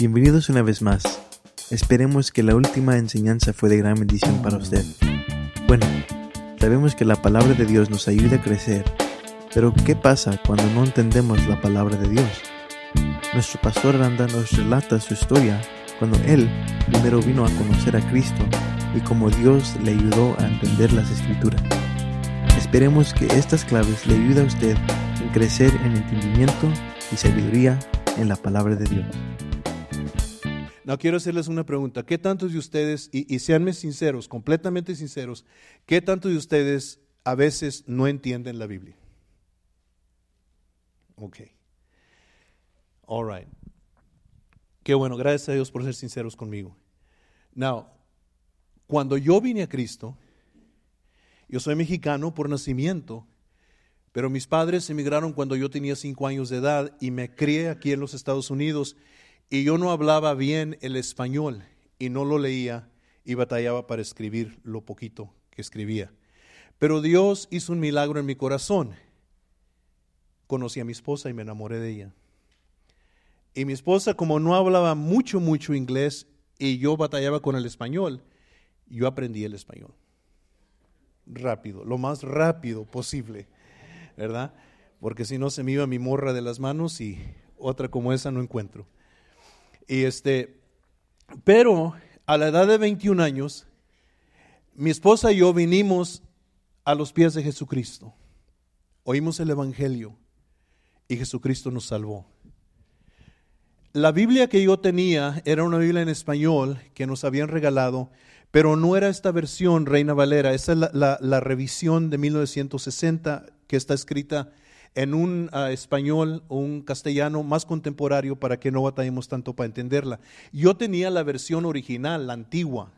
Bienvenidos una vez más. Esperemos que la última enseñanza fue de gran bendición para usted. Bueno, sabemos que la palabra de Dios nos ayuda a crecer, pero ¿qué pasa cuando no entendemos la palabra de Dios? Nuestro pastor Aranda nos relata su historia cuando él primero vino a conocer a Cristo y cómo Dios le ayudó a entender las escrituras. Esperemos que estas claves le ayuden a usted en crecer en entendimiento y sabiduría en la palabra de Dios. No, quiero hacerles una pregunta. ¿Qué tantos de ustedes, y, seanme sinceros, completamente sinceros, qué tantos de ustedes a veces no entienden la Biblia? Ok. All right. Qué bueno, gracias a Dios por ser sinceros conmigo. Now, cuando yo vine a Cristo, yo soy mexicano por nacimiento, pero mis padres emigraron cuando yo tenía cinco años de edad y me crié aquí en los Estados Unidos y yo no hablaba bien el español y no lo leía y batallaba para escribir lo poquito que escribía. Pero Dios hizo un milagro en mi corazón. Conocí a mi esposa y me enamoré de ella. Y mi esposa, como no hablaba mucho, mucho inglés y yo batallaba con el español, yo aprendí el español. Rápido, lo más rápido posible, ¿verdad? Porque si no se me iba mi morra de las manos y otra como esa no encuentro. Y este, pero a la edad de 21 años, mi esposa y yo vinimos a los pies de Jesucristo. Oímos el Evangelio y Jesucristo nos salvó. La Biblia que yo tenía era una Biblia en español que nos habían regalado, pero no era esta versión Reina Valera, esa es la, la, revisión de 1960 que está escrita en un uh, español un castellano más contemporáneo para que no batallemos tanto para entenderla. Yo tenía la versión original, la antigua,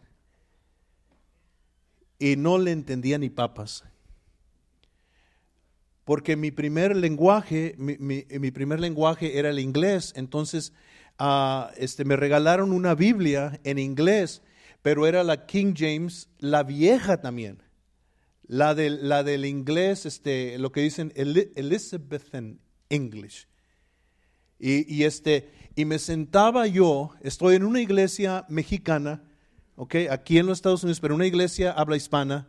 y no le entendía ni papas. Porque mi primer lenguaje, mi, primer lenguaje era el inglés, entonces uh, este, me regalaron una Biblia en inglés, pero era la King James, la vieja también la, de, la del inglés, este, lo que dicen Elizabethan English. Y, y, este, y me sentaba yo, estoy en una iglesia mexicana, okay, aquí en los Estados Unidos, pero una iglesia habla hispana,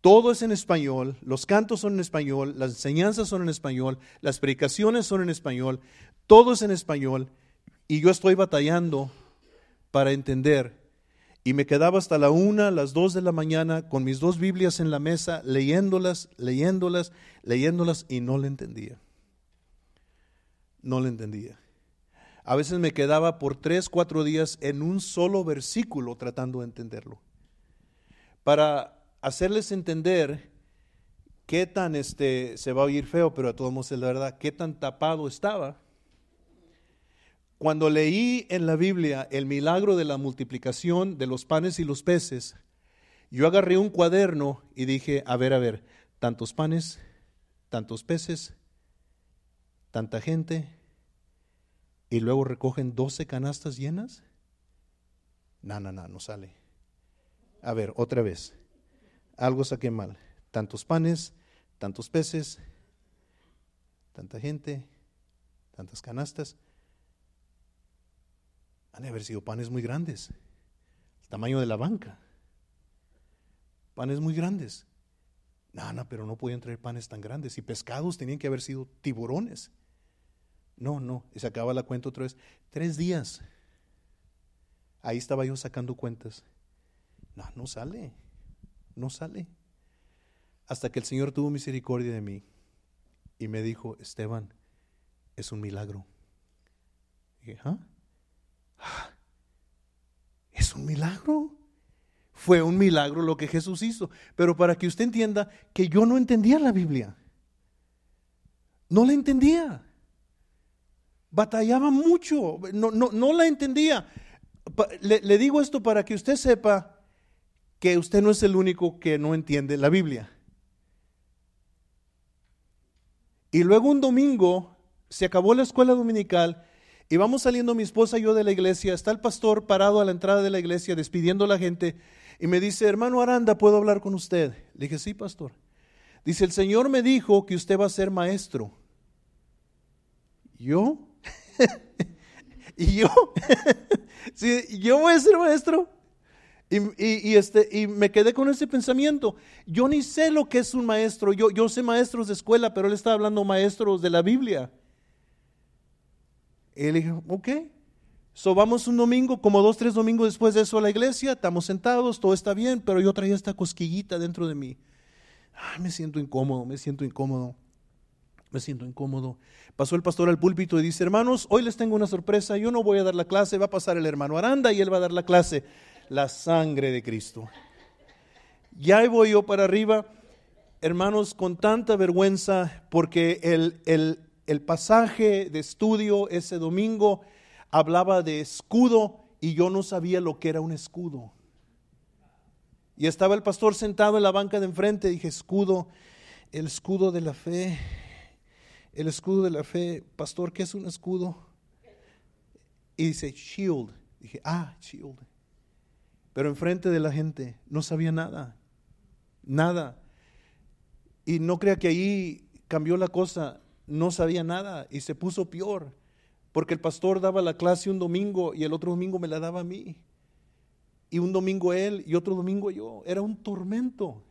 todo es en español, los cantos son en español, las enseñanzas son en español, las predicaciones son en español, todo es en español, y yo estoy batallando para entender y me quedaba hasta la una, las dos de la mañana con mis dos Biblias en la mesa, leyéndolas, leyéndolas, leyéndolas y no le entendía. No le entendía. A veces me quedaba por tres, cuatro días en un solo versículo tratando de entenderlo. Para hacerles entender qué tan, este, se va a oír feo, pero a todos modos es la verdad, qué tan tapado estaba cuando leí en la Biblia el milagro de la multiplicación de los panes y los peces, yo agarré un cuaderno y dije, a ver, a ver, tantos panes, tantos peces, tanta gente, y luego recogen 12 canastas llenas. No, no, no, no sale. A ver, otra vez. Algo saqué mal. Tantos panes, tantos peces, tanta gente, tantas canastas han de haber sido panes muy grandes, el tamaño de la banca. Panes muy grandes. No, no, pero no podían traer panes tan grandes. Y pescados tenían que haber sido tiburones. No, no. Y se acaba la cuenta otra vez. Tres días. Ahí estaba yo sacando cuentas. No, no sale. No sale. Hasta que el Señor tuvo misericordia de mí y me dijo, Esteban, es un milagro. Y dije, ¿ah? Es un milagro. Fue un milagro lo que Jesús hizo. Pero para que usted entienda que yo no entendía la Biblia. No la entendía. Batallaba mucho. No, no, no la entendía. Le, le digo esto para que usted sepa que usted no es el único que no entiende la Biblia. Y luego un domingo se acabó la escuela dominical y vamos saliendo mi esposa y yo de la iglesia, está el pastor parado a la entrada de la iglesia despidiendo a la gente y me dice, hermano Aranda, ¿puedo hablar con usted? Le dije, sí, pastor. Dice, el Señor me dijo que usted va a ser maestro. ¿Yo? Y yo, sí, yo voy a ser maestro. Y, este, y me quedé con ese pensamiento. Yo ni sé lo que es un maestro. Yo, yo sé maestros de escuela, pero él está hablando maestros de la Biblia. Él dijo, ok. So vamos un domingo, como dos, tres domingos después de eso a la iglesia, estamos sentados, todo está bien, pero yo traía esta cosquillita dentro de mí. me siento incómodo, me siento incómodo, me siento incómodo. Pasó el pastor al púlpito y dice, hermanos, hoy les tengo una sorpresa, yo no voy a dar la clase, va a pasar el hermano Aranda y él va a dar la clase la sangre de Cristo. Ya voy yo para arriba, hermanos, con tanta vergüenza, porque el, el, el pasaje de estudio ese domingo hablaba de escudo y yo no sabía lo que era un escudo. Y estaba el pastor sentado en la banca de enfrente, dije, escudo, el escudo de la fe, el escudo de la fe, pastor, ¿qué es un escudo? Y dice, shield. Dije, ah, shield. Pero enfrente de la gente no sabía nada, nada. Y no crea que ahí cambió la cosa, no sabía nada y se puso peor, porque el pastor daba la clase un domingo y el otro domingo me la daba a mí. Y un domingo él y otro domingo yo. Era un tormento.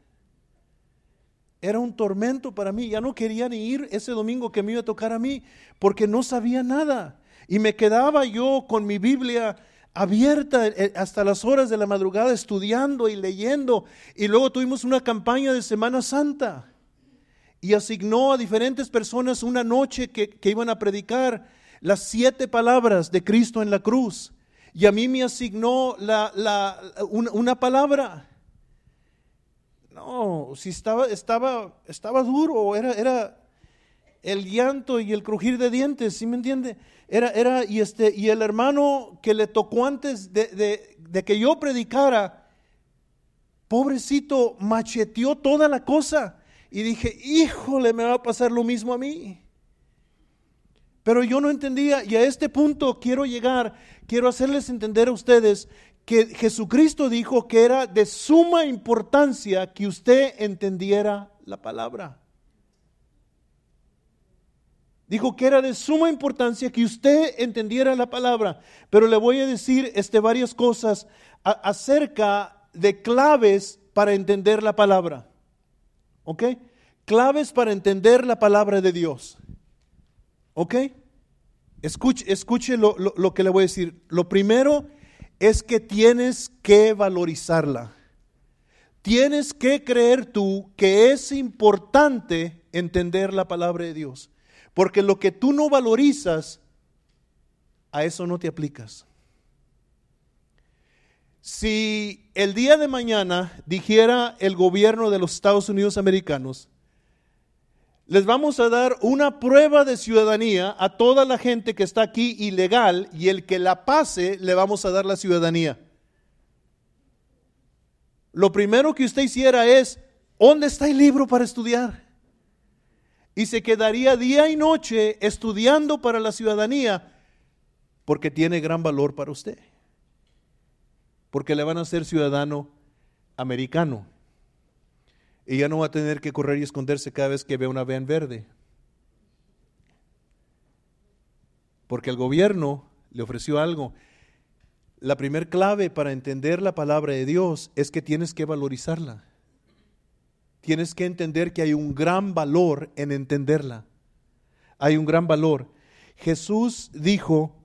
Era un tormento para mí. Ya no quería ni ir ese domingo que me iba a tocar a mí, porque no sabía nada. Y me quedaba yo con mi Biblia abierta eh, hasta las horas de la madrugada estudiando y leyendo. Y luego tuvimos una campaña de Semana Santa y asignó a diferentes personas una noche que, iban a predicar las siete palabras de Cristo en la cruz. Y a mí me asignó la, la, una, palabra. No, si estaba, estaba, estaba duro, era, era el llanto y el crujir de dientes, ¿sí me entiende? Era, era, y, este, y el hermano que le tocó antes de, de, que yo predicara, pobrecito, macheteó toda la cosa. Y dije, híjole, me va a pasar lo mismo a mí. Pero yo no entendía, y a este punto quiero llegar, quiero hacerles entender a ustedes que Jesucristo dijo que era de suma importancia que usted entendiera la palabra. Dijo que era de suma importancia que usted entendiera la palabra, pero le voy a decir este, varias cosas acerca de claves para entender la palabra. ¿Ok? Claves para entender la palabra de Dios. ¿Ok? Escuche, lo, lo que le voy a decir. Lo primero es que tienes que valorizarla. Tienes que creer tú que es importante entender la palabra de Dios. Porque lo que tú no valorizas, a eso no te aplicas. Si el día de mañana dijera el gobierno de los Estados Unidos americanos, les vamos a dar una prueba de ciudadanía a toda la gente que está aquí ilegal y el que la pase le vamos a dar la ciudadanía. Lo primero que usted hiciera es, ¿dónde está el libro para estudiar? y se quedaría día y noche estudiando para la ciudadanía porque tiene gran valor para usted. Porque le van a ser ciudadano americano. Y ya no va a tener que correr y esconderse cada vez que ve una van verde. Porque el gobierno le ofreció algo. La primer clave para entender la palabra de Dios es que tienes que valorizarla tienes que entender que hay un gran valor en entenderla. Hay un gran valor. Jesús dijo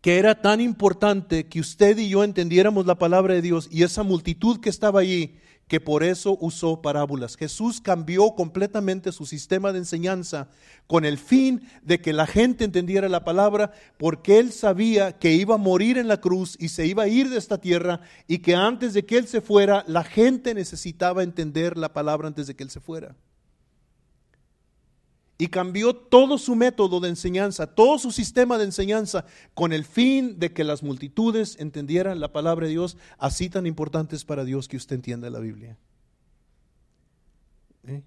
que era tan importante que usted y yo entendiéramos la palabra de Dios y esa multitud que estaba allí que por eso usó parábolas. Jesús cambió completamente su sistema de enseñanza con el fin de que la gente entendiera la palabra, porque él sabía que iba a morir en la cruz y se iba a ir de esta tierra y que antes de que él se fuera, la gente necesitaba entender la palabra antes de que él se fuera y cambió todo su método de enseñanza, todo su sistema de enseñanza, con el fin de que las multitudes entendieran la palabra de Dios, así tan importantes para Dios que usted entienda la Biblia. ¿Eh?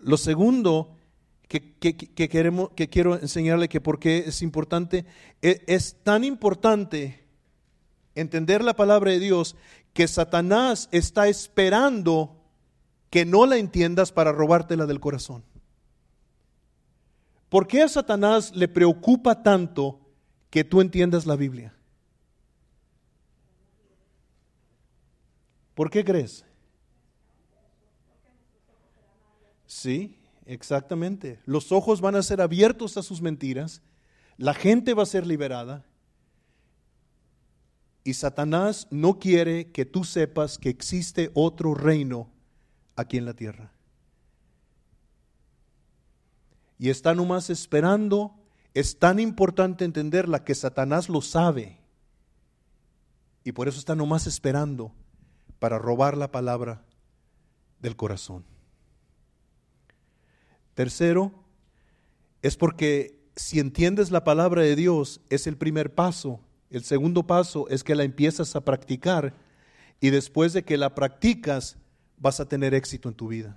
Lo segundo que, queremos, que quiero enseñarle que por qué es importante, es, es tan importante entender la palabra de Dios que Satanás está esperando que no la entiendas para robártela del corazón. ¿Por qué a Satanás le preocupa tanto que tú entiendas la Biblia? ¿Por qué crees? Sí, exactamente. Los ojos van a ser abiertos a sus mentiras, la gente va a ser liberada y Satanás no quiere que tú sepas que existe otro reino aquí en la tierra. Y está nomás esperando, es tan importante entenderla que Satanás lo sabe. Y por eso está nomás esperando para robar la palabra del corazón. Tercero, es porque si entiendes la palabra de Dios, es el primer paso. El segundo paso es que la empiezas a practicar y después de que la practicas, vas a tener éxito en tu vida.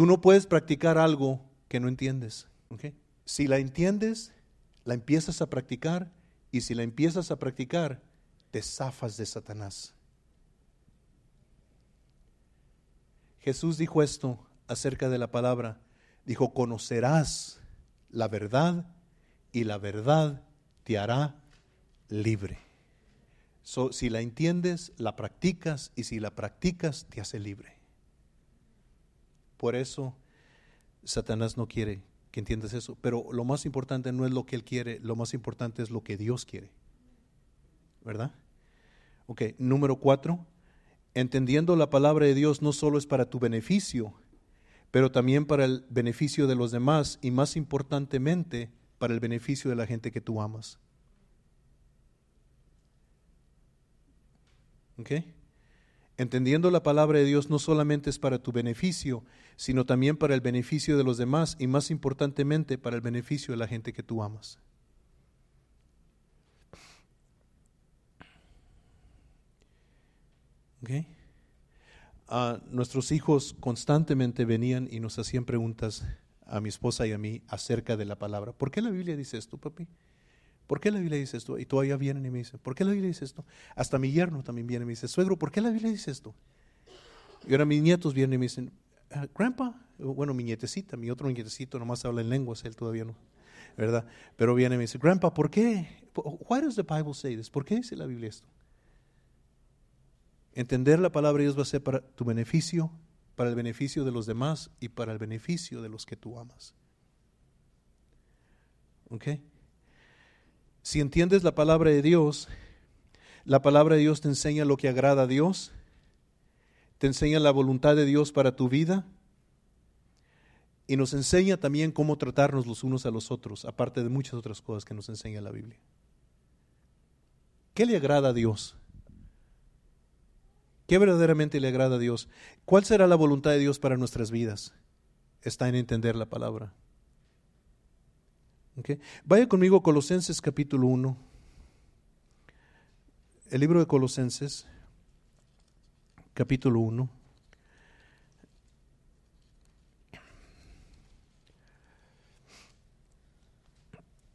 Tú no puedes practicar algo que no entiendes. Si la entiendes, la empiezas a practicar y si la empiezas a practicar, te zafas de Satanás. Jesús dijo esto acerca de la palabra. Dijo, conocerás la verdad y la verdad te hará libre. si la entiendes, la practicas y si la practicas, te hace libre. Por eso Satanás no quiere que entiendas eso. Pero lo más importante no es lo que él quiere, lo más importante es lo que Dios quiere. ¿verdad? Ok, número cuatro, entendiendo la palabra de Dios no solo es para tu beneficio, pero también para el beneficio de los demás y más importantemente para el beneficio de la gente que tú amas. ¿Ok? Entendiendo la palabra de Dios no solamente es para tu beneficio, sino también para el beneficio de los demás y más importantemente para el beneficio de la gente que tú amas. nuestros hijos constantemente venían y nos hacían preguntas a mi esposa y a mí acerca de la palabra. ¿Por qué la Biblia dice esto, papi? ¿Por qué la Biblia dice esto? Y todavía vienen y me dicen, ¿por qué la Biblia dice esto? Hasta mi yerno también viene y me dice, suegro, ¿por qué la Biblia dice esto? Y ahora mis nietos vienen y me dicen, ah, grandpa, bueno, mi nietecita, mi otro nietecito nomás habla en lenguas, él todavía no, ¿verdad? Pero viene y me dice, grandpa, ¿por qué? Why does the Bible say this? ¿Por qué dice la Biblia esto? Entender la palabra de Dios va a ser para tu beneficio, para el beneficio de los demás y para el beneficio de los que tú amas. ¿Ok? Si entiendes la palabra de Dios, la palabra de Dios te enseña lo que agrada a Dios, te enseña la voluntad de Dios para tu vida y nos enseña también cómo tratarnos los unos a los otros, aparte de muchas otras cosas que nos enseña la Biblia. ¿Qué le agrada a Dios? ¿Qué verdaderamente le agrada a Dios? ¿Cuál será la voluntad de Dios para nuestras vidas? Está en entender la palabra. Vaya conmigo a Colosenses capítulo 1. El libro de Colosenses, capítulo 1.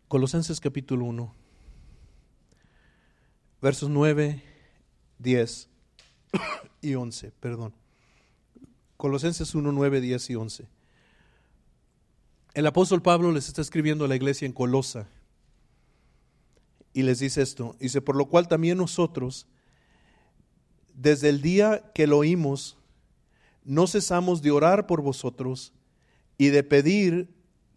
Colosenses capítulo 1, versos 9, 10 y 11, perdón. Colosenses 1, 9, 10 y 11. El apóstol Pablo les está escribiendo a la iglesia en Colosa y les dice esto, dice, por lo cual también nosotros, desde el día que lo oímos, no cesamos de orar por vosotros y de pedir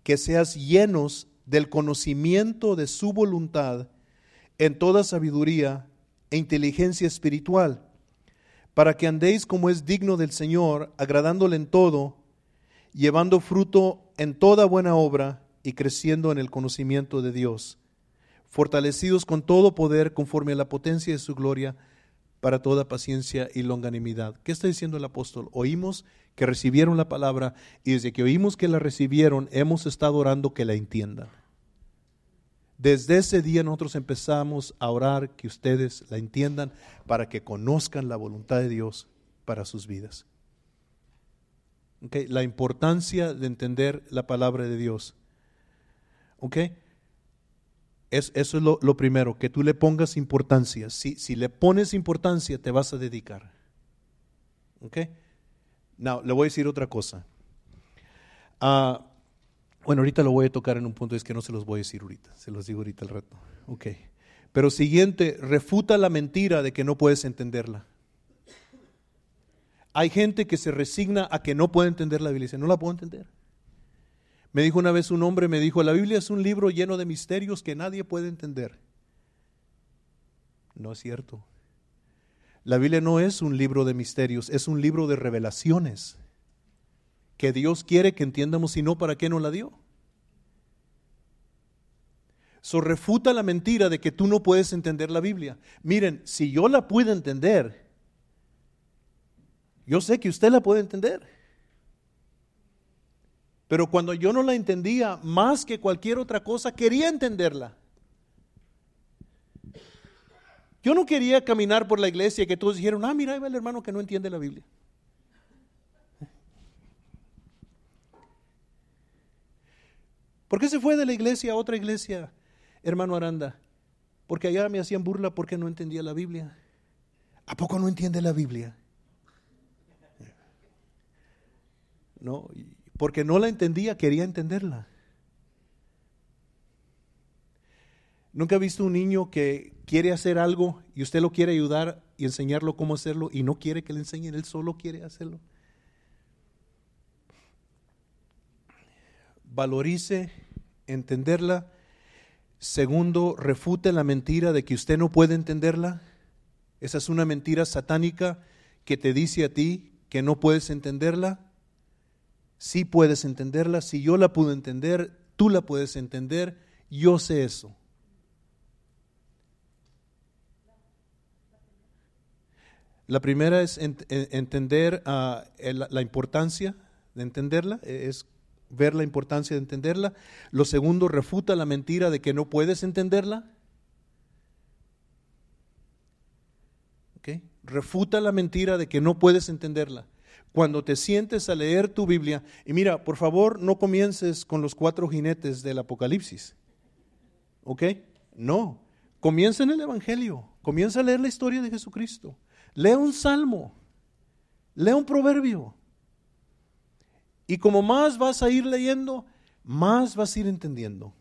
que seas llenos del conocimiento de su voluntad en toda sabiduría e inteligencia espiritual para que andéis como es digno del Señor, agradándole en todo, llevando fruto en toda buena obra y creciendo en el conocimiento de Dios, fortalecidos con todo poder conforme a la potencia de su gloria, para toda paciencia y longanimidad. ¿Qué está diciendo el apóstol? Oímos que recibieron la palabra y desde que oímos que la recibieron, hemos estado orando que la entiendan. Desde ese día nosotros empezamos a orar que ustedes la entiendan para que conozcan la voluntad de Dios para sus vidas. La importancia de entender la palabra de Dios. Es, eso es lo, primero, que tú le pongas importancia. Si, si le pones importancia, te vas a dedicar. ¿Ok? Now, le voy a decir otra cosa. Ah, Bueno, ahorita lo voy a tocar en un punto, es que no se los voy a decir ahorita, se los digo ahorita al rato. Ok. Pero siguiente, refuta la mentira de que no puedes entenderla. Hay gente que se resigna a que no puede entender la Biblia dice, no la puedo entender. Me dijo una vez un hombre, me dijo, la Biblia es un libro lleno de misterios que nadie puede entender. No es cierto. La Biblia no es un libro de misterios, es un libro de revelaciones que Dios quiere que entiendamos, si no, ¿para qué nos la dio? So refuta la mentira de que tú no puedes entender la Biblia. Miren, si yo la puedo entender, yo sé que usted la puede entender. Pero cuando yo no la entendía más que cualquier otra cosa, quería entenderla. Yo no quería caminar por la iglesia y que todos dijeran, ah, mira, ahí va el hermano que no entiende la Biblia. ¿Por qué se fue de la iglesia a otra iglesia, hermano Aranda? Porque allá me hacían burla porque no entendía la Biblia. ¿A poco no entiende la Biblia? No, porque no la entendía, quería entenderla. ¿Nunca ha visto un niño que quiere hacer algo y usted lo quiere ayudar y enseñarlo cómo hacerlo y no quiere que le enseñen, él solo quiere hacerlo? valorice entenderla. Segundo, refute la mentira de que usted no puede entenderla. Esa es una mentira satánica que te dice a ti que no puedes entenderla. Sí puedes entenderla. Si yo la pude entender, tú la puedes entender. Yo sé eso. La primera es entender ah, la importancia de entenderla, es ver la importancia de entenderla. Lo segundo, refuta la mentira de que no puedes entenderla. ¿Okay? Refuta la mentira de que no puedes entenderla. Cuando te sientes a leer tu Biblia, y mira, por favor, no comiences con los cuatro jinetes del Apocalipsis. ¿Ok? No. Comienza en el Evangelio. Comienza a leer la historia de Jesucristo. Lee un salmo. Lee un proverbio. Y como más vas a ir leyendo, más vas a ir entendiendo.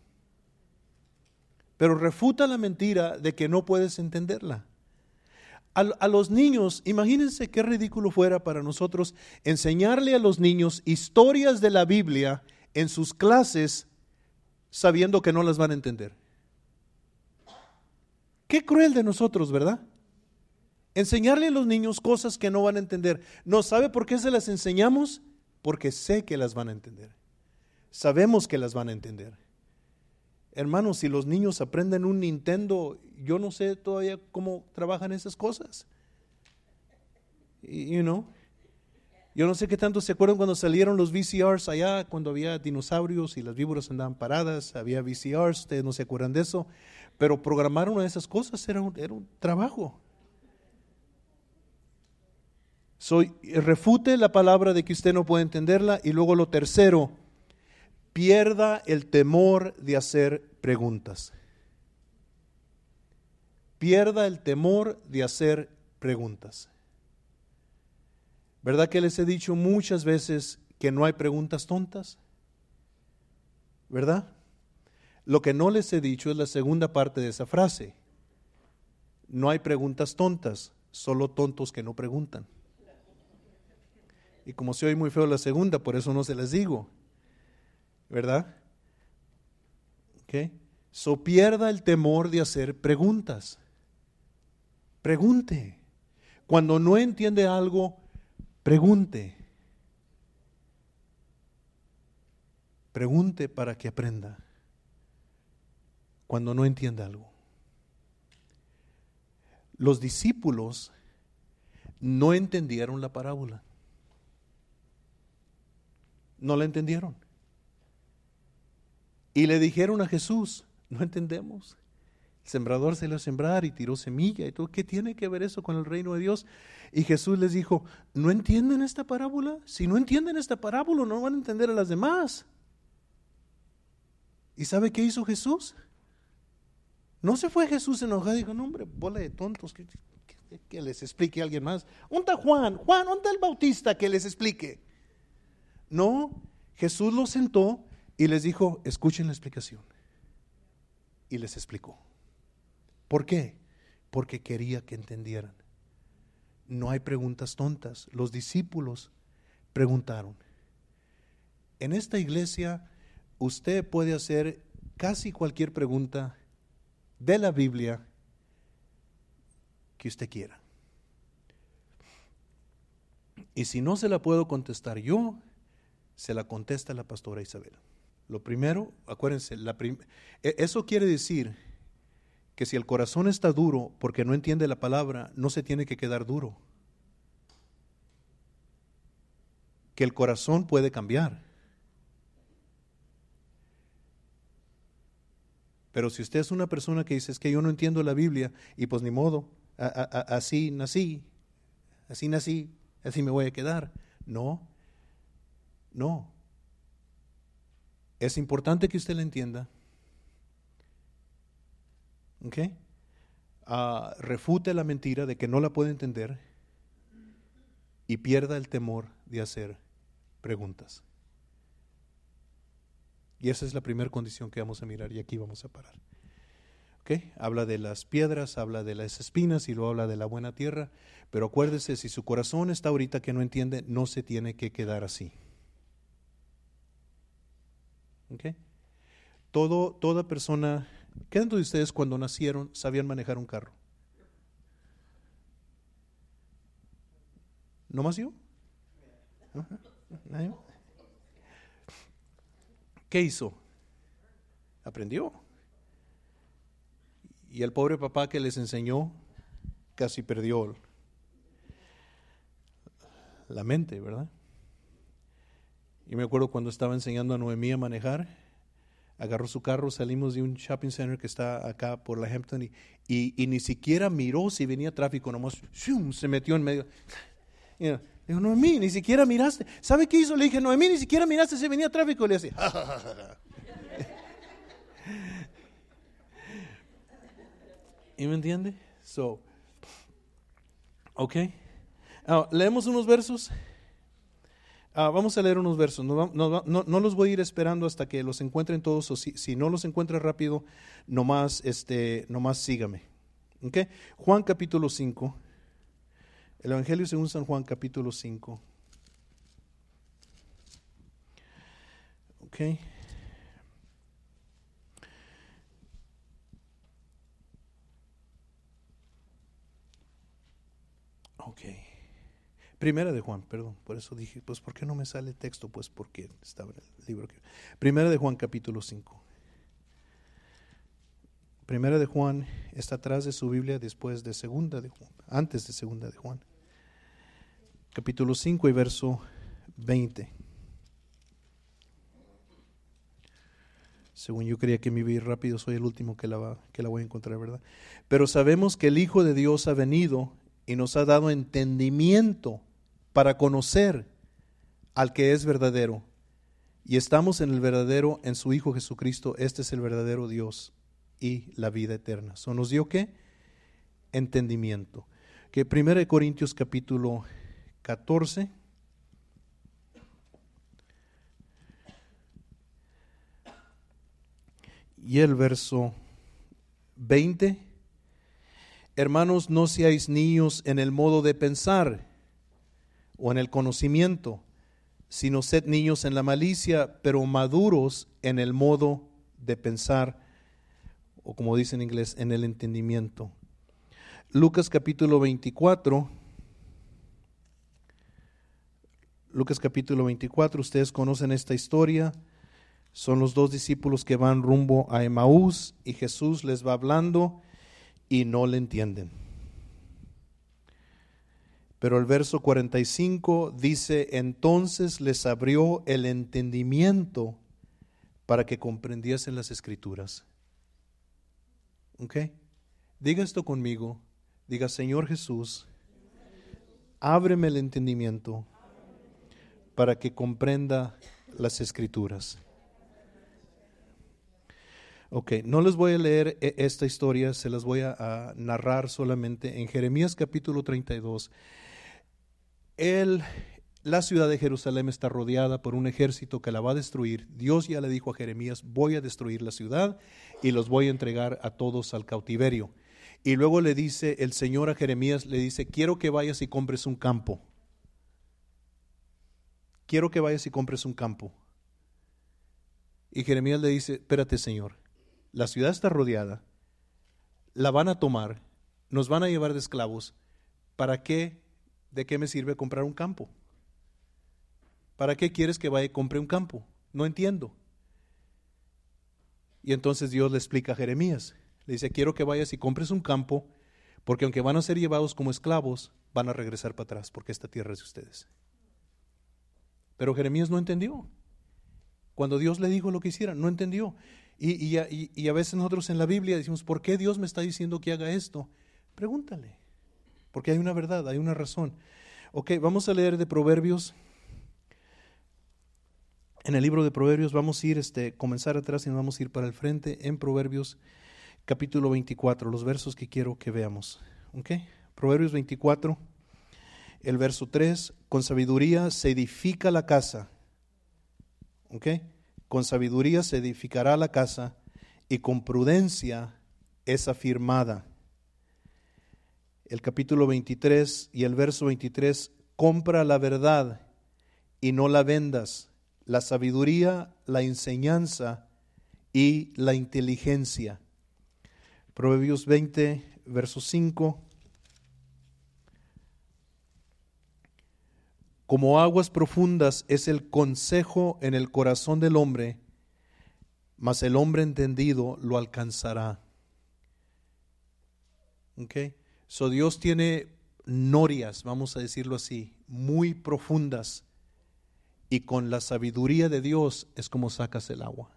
Pero refuta la mentira de que no puedes entenderla. A, los niños, imagínense qué ridículo fuera para nosotros enseñarle a los niños historias de la Biblia en sus clases sabiendo que no las van a entender. Qué cruel de nosotros, ¿verdad? Enseñarle a los niños cosas que no van a entender. ¿No sabe por qué se las enseñamos? porque sé que las van a entender. Sabemos que las van a entender. Hermanos, si los niños aprenden un Nintendo, yo no sé todavía cómo trabajan esas cosas. You know? Yo no sé qué tanto se acuerdan cuando salieron los VCRs allá, cuando había dinosaurios y las víboras andaban paradas, había VCRs, ustedes no se acuerdan de eso, pero programar una de esas cosas era era un trabajo. Soy, refute la palabra de que usted no puede entenderla y luego lo tercero, pierda el temor de hacer preguntas. Pierda el temor de hacer preguntas. ¿Verdad que les he dicho muchas veces que no hay preguntas tontas? ¿Verdad? Lo que no les he dicho es la segunda parte de esa frase. No hay preguntas tontas, solo tontos que no preguntan. Y como se oye muy feo la segunda, por eso no se las digo. ¿Verdad? ¿Ok? So pierda el temor de hacer preguntas. Pregunte. Cuando no entiende algo, pregunte. Pregunte para que aprenda. Cuando no entiende algo. Los discípulos no entendieron la parábola. No la entendieron. Y le dijeron a Jesús, no entendemos. El sembrador se a sembrar y tiró semilla y todo. ¿Qué tiene que ver eso con el reino de Dios? Y Jesús les dijo, ¿no entienden esta parábola? Si no entienden esta parábola, no van a entender a las demás. ¿Y sabe qué hizo Jesús? No se fue Jesús enojado y dijo, no hombre, bola de tontos, que, les explique a alguien más. ¿Dónde Juan? Juan, ¿dónde el Bautista que les explique? No, Jesús lo sentó Y les dijo, escuchen la explicación. Y les explicó. ¿Por qué? Porque quería que entendieran. No hay preguntas tontas. Los discípulos preguntaron. En esta iglesia usted puede hacer casi cualquier pregunta de la Biblia que usted quiera. Y si no se la puedo contestar yo, se la contesta la pastora Isabel. Lo primero, acuérdense, e, eso quiere decir que si el corazón está duro porque no entiende la palabra, no se tiene que quedar duro. Que el corazón puede cambiar. Pero si usted es una persona que dice, es que yo no entiendo la Biblia, y pues ni modo, así nací, así nací, así me voy a quedar. No, no. Es importante que usted la entienda. ¿Ok? Ah, refute la mentira de que no la puede entender y pierda el temor de hacer preguntas. Y esa es la primera condición que vamos a mirar y aquí vamos a parar. ¿Okay? Habla de las piedras, habla de las espinas y luego habla de la buena tierra. Pero acuérdese, si su corazón está ahorita que no entiende, no se tiene que quedar así. ¿Okay? Todo, toda persona, ¿qué de ustedes cuando nacieron sabían manejar un carro? ¿No más yo? ¿No? ¿Qué hizo? Aprendió. Y el pobre papá que les enseñó casi perdió la mente, ¿verdad? Y me acuerdo cuando estaba enseñando a Noemí a manejar, agarró su carro, salimos de un shopping center que está acá por la Hampton y, ni siquiera miró si venía tráfico, nomás se metió en medio. Dijo, Noemí, ni siquiera miraste. ¿Sabe qué hizo? Le dije, Noemí, ni siquiera miraste si venía tráfico. Le decía, ¿Y me entiende? So, ok. leemos unos versos. Ah, vamos a leer unos versos. No, los voy a ir esperando hasta que los encuentren todos. O si, no los encuentra rápido, nomás, este, nomás sígame. Okay. Juan capítulo 5. El Evangelio según San Juan capítulo 5. Ok. Ok. Primera de Juan, perdón, por eso dije, pues ¿por qué no me sale texto? Pues porque estaba en el libro. Primera de Juan capítulo 5. Primera de Juan está atrás de su Biblia después de segunda de Juan, antes de segunda de Juan. Capítulo 5 y verso 20. Según yo creía que me iba a ir rápido, soy el último que la, va, que la voy a encontrar, ¿verdad? Pero sabemos que el Hijo de Dios ha venido y nos ha dado entendimiento para conocer al que es verdadero. Y estamos en el verdadero, en su Hijo Jesucristo. Este es el verdadero Dios y la vida eterna. ¿So nos dio qué? Entendimiento. Que 1 Corintios capítulo 14. Y el verso 20. Hermanos, no seáis niños en el modo de pensar o en el conocimiento, sino sed niños en la malicia, pero maduros en el modo de pensar o como dice en inglés, en el entendimiento. Lucas capítulo 24. Lucas capítulo 24, ustedes conocen esta historia. Son los dos discípulos que van rumbo a Emaús y Jesús les va hablando y no le entienden. Pero el verso 45 dice, entonces les abrió el entendimiento para que comprendiesen las escrituras. ¿Ok? Diga esto conmigo. Diga, Señor Jesús, ábreme el entendimiento para que comprenda las escrituras. Ok, no les voy a leer e-, esta historia, se las voy a, narrar solamente en Jeremías capítulo 32. El, la ciudad de Jerusalén está rodeada por un ejército que la va a destruir. Dios ya le dijo a Jeremías, voy a destruir la ciudad y los voy a entregar a todos al cautiverio. Y luego le dice el Señor a Jeremías, le dice, quiero que vayas y compres un campo. Quiero que vayas y compres un campo. Y Jeremías le dice, espérate Señor, la ciudad está rodeada, la van a tomar, nos van a llevar de esclavos. ¿Para qué? ¿De qué me sirve comprar un campo? ¿Para qué quieres que vaya y compre un campo? No entiendo. Y entonces Dios le explica a Jeremías. Le dice, quiero que vayas y compres un campo, porque aunque van a ser llevados como esclavos, van a regresar para atrás, porque esta tierra es de ustedes. Pero Jeremías no entendió. Cuando Dios le dijo lo que hiciera, no entendió. Y, a veces nosotros en la Biblia decimos, ¿por qué Dios me está diciendo que haga esto? Pregúntale, porque hay una verdad, hay una razón. Ok, vamos a leer de Proverbios. En el libro de Proverbios vamos a ir, este, comenzar atrás y nos vamos a ir para el frente en Proverbios capítulo 24, los versos que quiero que veamos. ¿Okay? Proverbios 24, el verso 3, con sabiduría se edifica la casa. ¿Okay? Con sabiduría se edificará la casa y con prudencia es afirmada. El capítulo 23 y el verso 23, compra la verdad y no la vendas, la sabiduría, la enseñanza y la inteligencia. Proverbios 20, verso 5. Como aguas profundas es el consejo en el corazón del hombre, mas el hombre entendido lo alcanzará. Okay. So Dios tiene norias, vamos a decirlo así, muy profundas, y con la sabiduría de Dios es como sacas el agua.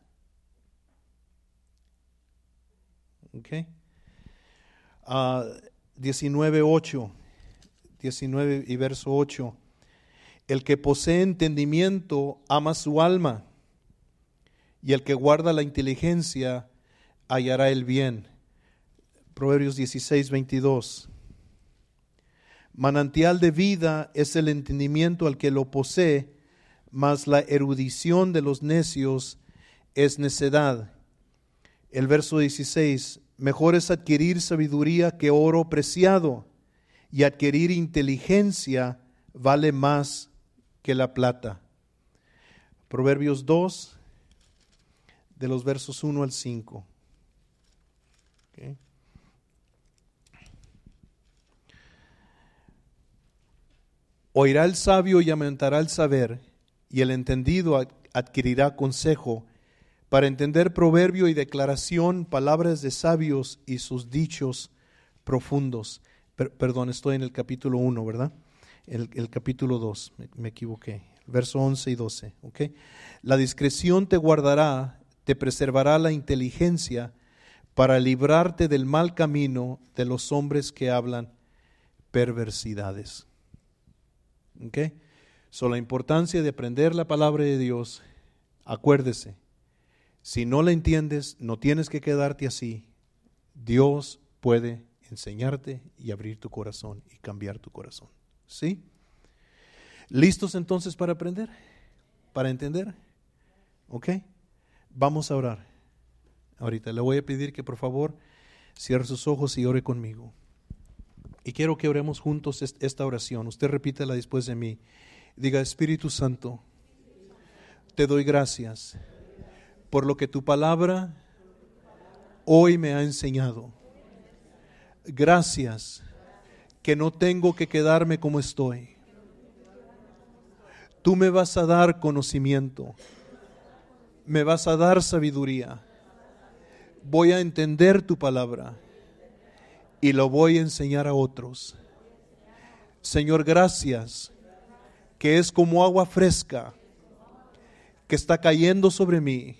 Okay. Uh, 19.8, 19 y verso 8. El que posee entendimiento ama su alma, y el que guarda la inteligencia hallará el bien. Proverbios 16, 22. Manantial de vida es el entendimiento al que lo posee, mas la erudición de los necios es necedad. El verso 16, mejor es adquirir sabiduría que oro preciado, y adquirir inteligencia vale más que la plata. Proverbios 2, de los versos 1 al 5. Oirá el sabio y aumentará el saber, y el entendido adquirirá consejo para entender proverbio y declaración, palabras de sabios y sus dichos profundos. perdón, estoy en el capítulo 1, ¿verdad? El, capítulo 2, me, equivoqué. Verso 11 y 12, ¿ok? La discreción te guardará, te preservará la inteligencia para librarte del mal camino de los hombres que hablan perversidades. ¿Ok? So, la importancia de aprender la palabra de Dios, acuérdese, si no la entiendes, no tienes que quedarte así. Dios puede enseñarte y abrir tu corazón y cambiar tu corazón. ¿Sí? ¿Listos entonces para aprender? ¿Para entender? ¿Ok? Vamos a orar. Ahorita le voy a pedir que por favor cierre sus ojos y ore conmigo. Y quiero que oremos juntos esta oración. Usted repítela después de mí. Diga, Espíritu Santo, te doy gracias por lo que tu palabra hoy me ha enseñado. Gracias que no tengo que quedarme como estoy. Tú me vas a dar conocimiento, me vas a dar sabiduría. Voy a entender tu palabra y lo voy a enseñar a otros. Señor, gracias, que es como agua fresca que está cayendo sobre mí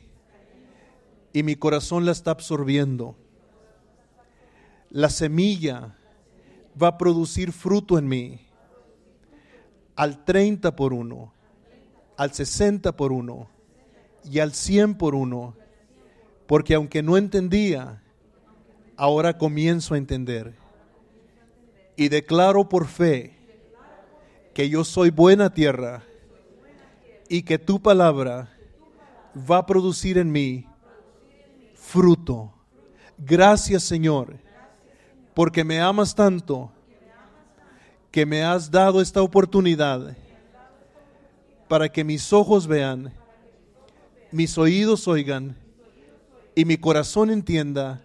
y mi corazón la está absorbiendo. La semilla va a producir fruto en mí al 30 por uno, al 60 por uno y al 100 por uno, porque aunque no entendía, ahora comienzo a entender. Y declaro por fe que yo soy buena tierra y que tu palabra va a producir en mí fruto. Gracias Señor, porque me amas tanto que me has dado esta oportunidad para que mis ojos vean, mis oídos oigan y mi corazón entienda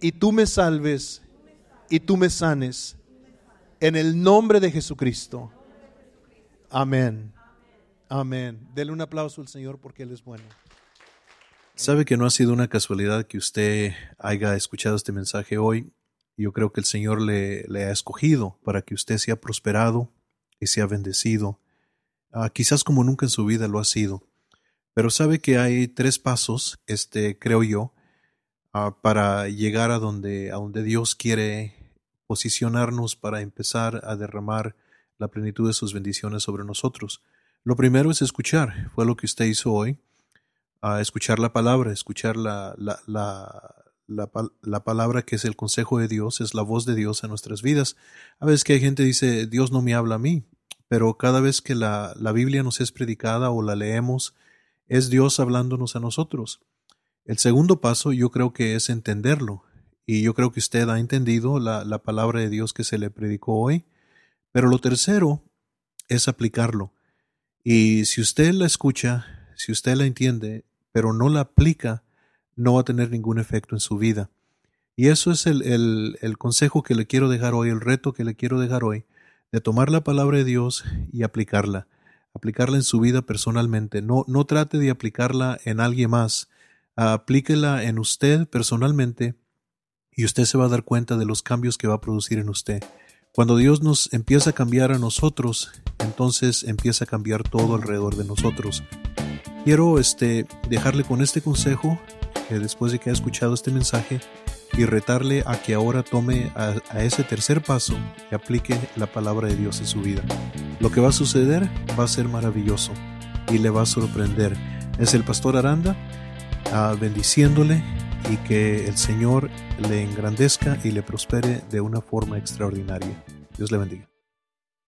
y tú me salves y tú me sanes. En el nombre de Jesucristo. Amén. Amén. Dele un aplauso al Señor porque Él es bueno. Sabe que no ha sido una casualidad que usted haya escuchado este mensaje hoy. Yo creo que el Señor le, ha escogido para que usted sea prosperado y sea bendecido. Ah, quizás como nunca en su vida lo ha sido. Pero sabe que hay tres pasos, este, creo yo, ah, para llegar a donde, a donde Dios quiere posicionarnos para empezar a derramar la plenitud de sus bendiciones sobre nosotros. Lo primero es escuchar, fue lo que usted hizo hoy, a escuchar la palabra, escuchar la, la, la, palabra que es el consejo de Dios, es la voz de Dios en nuestras vidas. A veces que hay gente que dice, Dios no me habla a mí, pero cada vez que la, la Biblia nos es predicada o la leemos, es Dios hablándonos a nosotros. El segundo paso yo creo que es entenderlo, y yo creo que usted ha entendido la, la palabra de Dios que se le predicó hoy, pero lo tercero es aplicarlo. Y si usted la escucha, si usted la entiende, pero no la aplica, no va a tener ningún efecto en su vida. Y eso es el, el, consejo que le quiero dejar hoy, el reto que le quiero dejar hoy, de tomar la palabra de Dios y aplicarla, aplicarla en su vida personalmente. No, no trate de aplicarla en alguien más, aplíquela en usted personalmente y usted se va a dar cuenta de los cambios que va a producir en usted. Cuando Dios nos empieza a cambiar a nosotros, entonces empieza a cambiar todo alrededor de nosotros. Quiero este, dejarle con este consejo, que después de que haya escuchado este mensaje, y retarle a que ahora tome a, ese tercer paso y aplique la palabra de Dios en su vida. Lo que va a suceder va a ser maravilloso y le va a sorprender. Es el pastor Aranda uh, bendiciéndole y que el Señor le engrandezca y le prospere de una forma extraordinaria. Dios le bendiga.